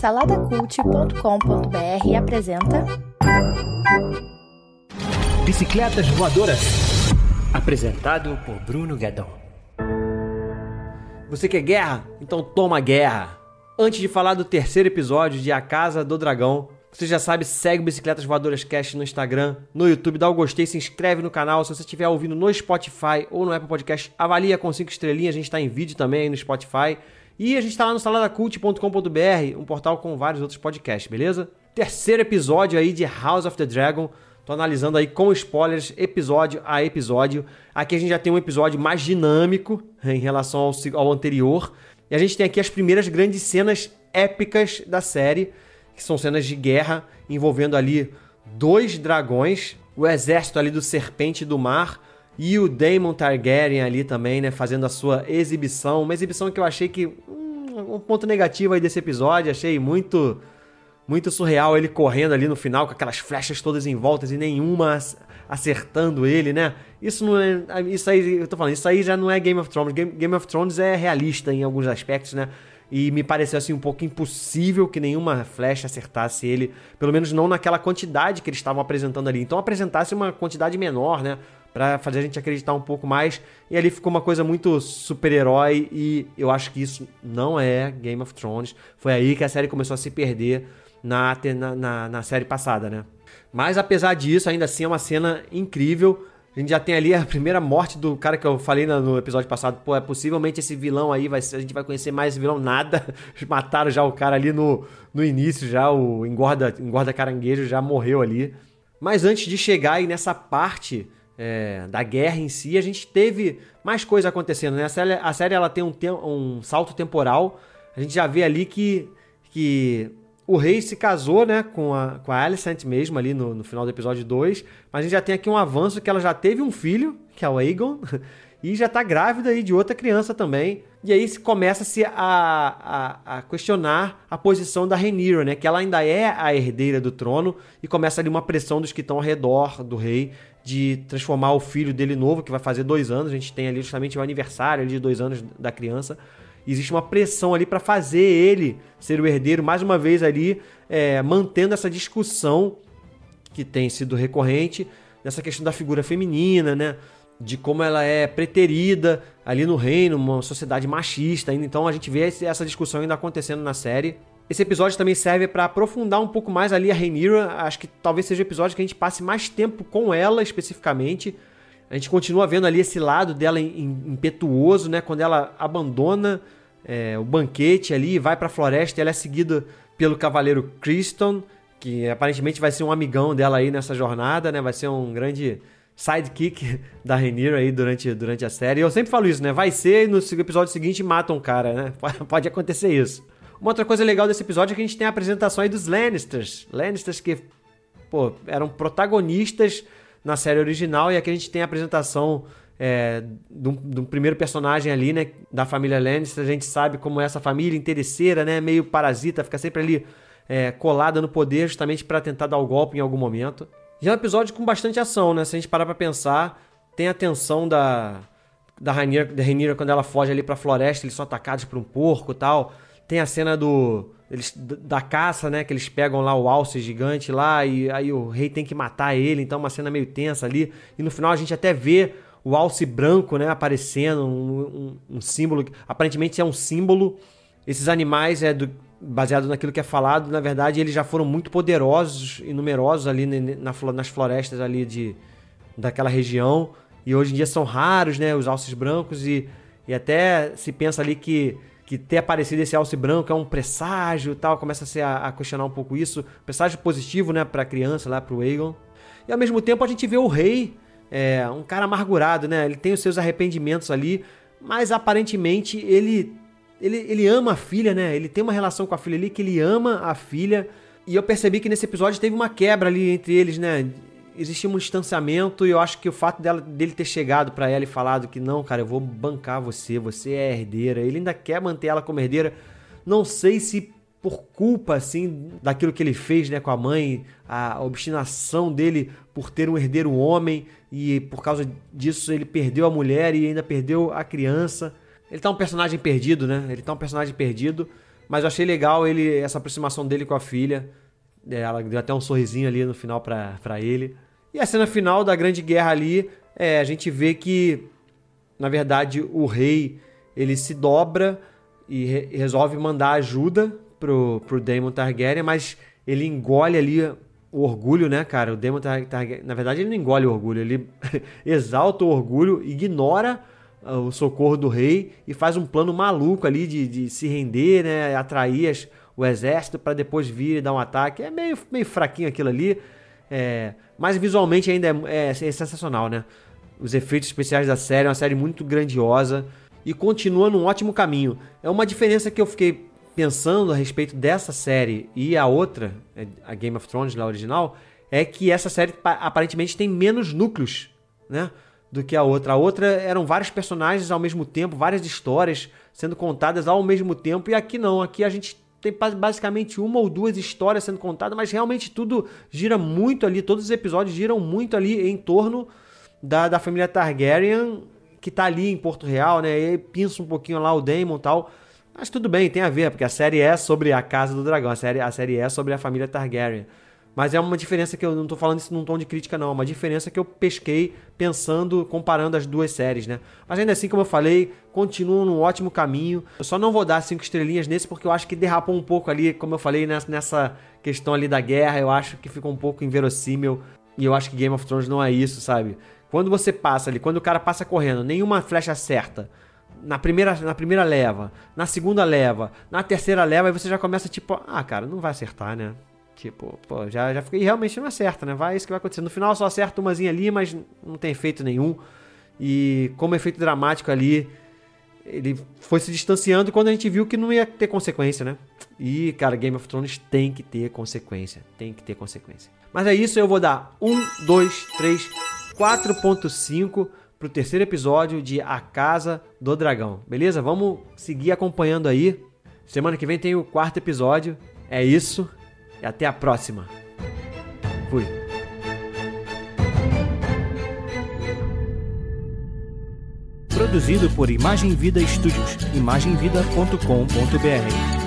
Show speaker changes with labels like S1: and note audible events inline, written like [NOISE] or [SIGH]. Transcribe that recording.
S1: Saladacult.com.br apresenta
S2: Bicicletas Voadoras. Apresentado por Bruno Guedon.
S3: Você quer guerra? Então toma guerra! Antes de falar do terceiro episódio de A Casa do Dragão, você já sabe, segue o Bicicletas Voadoras Cast no Instagram, no YouTube, dá o um gostei, se inscreve no canal. Se você estiver ouvindo no Spotify ou no Apple Podcast, avalia com 5 estrelinhas. A gente está em vídeo também no Spotify. E a gente está lá no saladacult.com.br, um portal com vários outros podcasts, beleza? Terceiro episódio aí de House of the Dragon. Tô analisando aí com spoilers, episódio a episódio. Aqui a gente já tem um episódio mais dinâmico em relação ao, ao anterior. E a gente tem aqui as primeiras grandes cenas épicas da série, que são cenas de guerra envolvendo ali dois dragões, o exército ali do Serpente do Mar e o Daemon Targaryen ali também, né, fazendo a sua exibição. Uma exibição que eu achei que. Hum, um ponto negativo aí desse episódio, achei muito. Muito surreal ele correndo ali no final com aquelas flechas todas em voltas e nenhuma acertando ele, né? Isso não é. Isso aí, eu tô falando, isso aí já não é Game of Thrones. Game, Game of Thrones é realista em alguns aspectos, né? E me pareceu assim um pouco impossível que nenhuma flecha acertasse ele, pelo menos não naquela quantidade que eles estavam apresentando ali. Então apresentasse uma quantidade menor, né? Para fazer a gente acreditar um pouco mais. E ali ficou uma coisa muito super-herói e eu acho que isso não é Game of Thrones. Foi aí que a série começou a se perder na, na, na série passada, né? Mas apesar disso, ainda assim é uma cena incrível. A gente já tem ali a primeira morte do cara que eu falei no episódio passado. Pô, é possivelmente esse vilão aí, vai, a gente vai conhecer mais esse vilão. Nada. [LAUGHS] Mataram já o cara ali no, no início, já o engorda, engorda caranguejo já morreu ali. Mas antes de chegar aí nessa parte é, da guerra em si, a gente teve mais coisa acontecendo. Né? A série, a série ela tem um, um salto temporal. A gente já vê ali que, que o rei se casou né, com, a, com a Alicent mesmo ali no, no final do episódio 2. Mas a gente já tem aqui um avanço que ela já teve um filho, que é o Aegon. [LAUGHS] e já está grávida aí de outra criança também. E aí começa-se a, a, a, questionar a posição da Rhaenyra, né? Que ela ainda é a herdeira do trono e começa ali uma pressão dos que estão ao redor do rei de transformar o filho dele novo, que vai fazer dois anos. A gente tem ali justamente o aniversário de dois anos da criança. Existe uma pressão ali para fazer ele ser o herdeiro, mais uma vez ali, é, mantendo essa discussão que tem sido recorrente nessa questão da figura feminina, né? de como ela é preterida ali no reino, uma sociedade machista. Então a gente vê essa discussão ainda acontecendo na série. Esse episódio também serve para aprofundar um pouco mais ali a Rhaenyra. Acho que talvez seja o episódio que a gente passe mais tempo com ela especificamente. A gente continua vendo ali esse lado dela impetuoso, né? Quando ela abandona é, o banquete ali e vai para a floresta, ela é seguida pelo cavaleiro Criston, que aparentemente vai ser um amigão dela aí nessa jornada, né? Vai ser um grande sidekick [LAUGHS] da Rhaenyra aí durante, durante a série. Eu sempre falo isso, né? Vai ser e no episódio seguinte matam um cara, né? [LAUGHS] Pode acontecer isso. Uma outra coisa legal desse episódio é que a gente tem a apresentação aí dos Lannisters. Lannisters que, pô, eram protagonistas na série original e aqui a gente tem a apresentação é, primeiro personagem ali, né, da família Lannister. A gente sabe como é essa família interesseira, né, meio parasita, fica sempre ali é, colada no poder justamente para tentar dar o golpe em algum momento. E é um episódio com bastante ação, né? Se a gente parar pra pensar, tem a tensão da, da Rainira, da Rainira quando ela foge ali pra floresta, eles são atacados por um porco e tal. Tem a cena do eles, da caça, né? Que eles pegam lá o alce gigante lá e aí o rei tem que matar ele. Então é uma cena meio tensa ali. E no final a gente até vê o alce branco, né? Aparecendo, um, um, um símbolo. Aparentemente é um símbolo. Esses animais é do, baseado naquilo que é falado, na verdade eles já foram muito poderosos e numerosos ali na, nas florestas ali de, daquela região e hoje em dia são raros, né, os alces brancos e, e até se pensa ali que, que ter aparecido esse alce branco é um presságio tal, começa a, ser a, a questionar um pouco isso, presságio positivo, né, para a criança lá, para o Aegon. E ao mesmo tempo a gente vê o rei, é, um cara amargurado, né, ele tem os seus arrependimentos ali, mas aparentemente ele ele, ele ama a filha, né? Ele tem uma relação com a filha ali que ele ama a filha. E eu percebi que nesse episódio teve uma quebra ali entre eles, né? Existia um distanciamento e eu acho que o fato dela, dele ter chegado para ela e falado que não, cara, eu vou bancar você, você é herdeira. Ele ainda quer manter ela como herdeira. Não sei se por culpa assim daquilo que ele fez, né, com a mãe, a obstinação dele por ter um herdeiro homem e por causa disso ele perdeu a mulher e ainda perdeu a criança. Ele tá um personagem perdido, né? Ele tá um personagem perdido, Mas eu achei legal ele essa aproximação dele com a filha. É, ela deu até um sorrisinho ali no final para ele. E a cena final da Grande Guerra ali, é, a gente vê que, na verdade, o rei ele se dobra e re resolve mandar ajuda pro, pro Daemon Targaryen, mas ele engole ali o orgulho, né, cara? O Daemon Targaryen, na verdade, ele não engole o orgulho, ele [LAUGHS] exalta o orgulho, ignora uh, o socorro do rei e faz um plano maluco ali de, de se render, né, atrair as, o exército para depois vir e dar um ataque. É meio, meio fraquinho aquilo ali, é, mas visualmente ainda é, é, é sensacional, né? Os efeitos especiais da série, é uma série muito grandiosa e continua num ótimo caminho. É uma diferença que eu fiquei pensando a respeito dessa série e a outra, é, a Game of Thrones, lá original, é que essa série aparentemente tem menos núcleos, né? Do que a outra. A outra eram vários personagens ao mesmo tempo, várias histórias sendo contadas ao mesmo tempo, e aqui não. Aqui a gente tem basicamente uma ou duas histórias sendo contadas, mas realmente tudo gira muito ali, todos os episódios giram muito ali em torno da, da família Targaryen, que tá ali em Porto Real, né? E pinça um pouquinho lá o Daemon e tal. Mas tudo bem, tem a ver, porque a série é sobre a Casa do Dragão, a série, a série é sobre a família Targaryen. Mas é uma diferença que eu não estou falando isso num tom de crítica, não. É uma diferença que eu pesquei pensando, comparando as duas séries, né? Mas ainda assim, como eu falei, continuam num ótimo caminho. Eu só não vou dar cinco estrelinhas nesse porque eu acho que derrapou um pouco ali, como eu falei, nessa questão ali da guerra. Eu acho que ficou um pouco inverossímil. E eu acho que Game of Thrones não é isso, sabe? Quando você passa ali, quando o cara passa correndo, nenhuma flecha certa na primeira, na primeira leva, na segunda leva, na terceira leva, aí você já começa tipo, ah, cara, não vai acertar, né? Tipo, pô, já, já fiquei. Realmente não acerta, né? Vai, isso que vai acontecer. No final só acerta umazinha ali, mas não tem efeito nenhum. E como efeito dramático ali, ele foi se distanciando quando a gente viu que não ia ter consequência, né? E, cara, Game of Thrones tem que ter consequência. Tem que ter consequência. Mas é isso, eu vou dar 1, 2, 3, 4.5 pro terceiro episódio de A Casa do Dragão. Beleza? Vamos seguir acompanhando aí. Semana que vem tem o quarto episódio. É isso. E até a próxima. Fui.
S2: Produzido por Imagem Vida Studios. imagemvida.com.br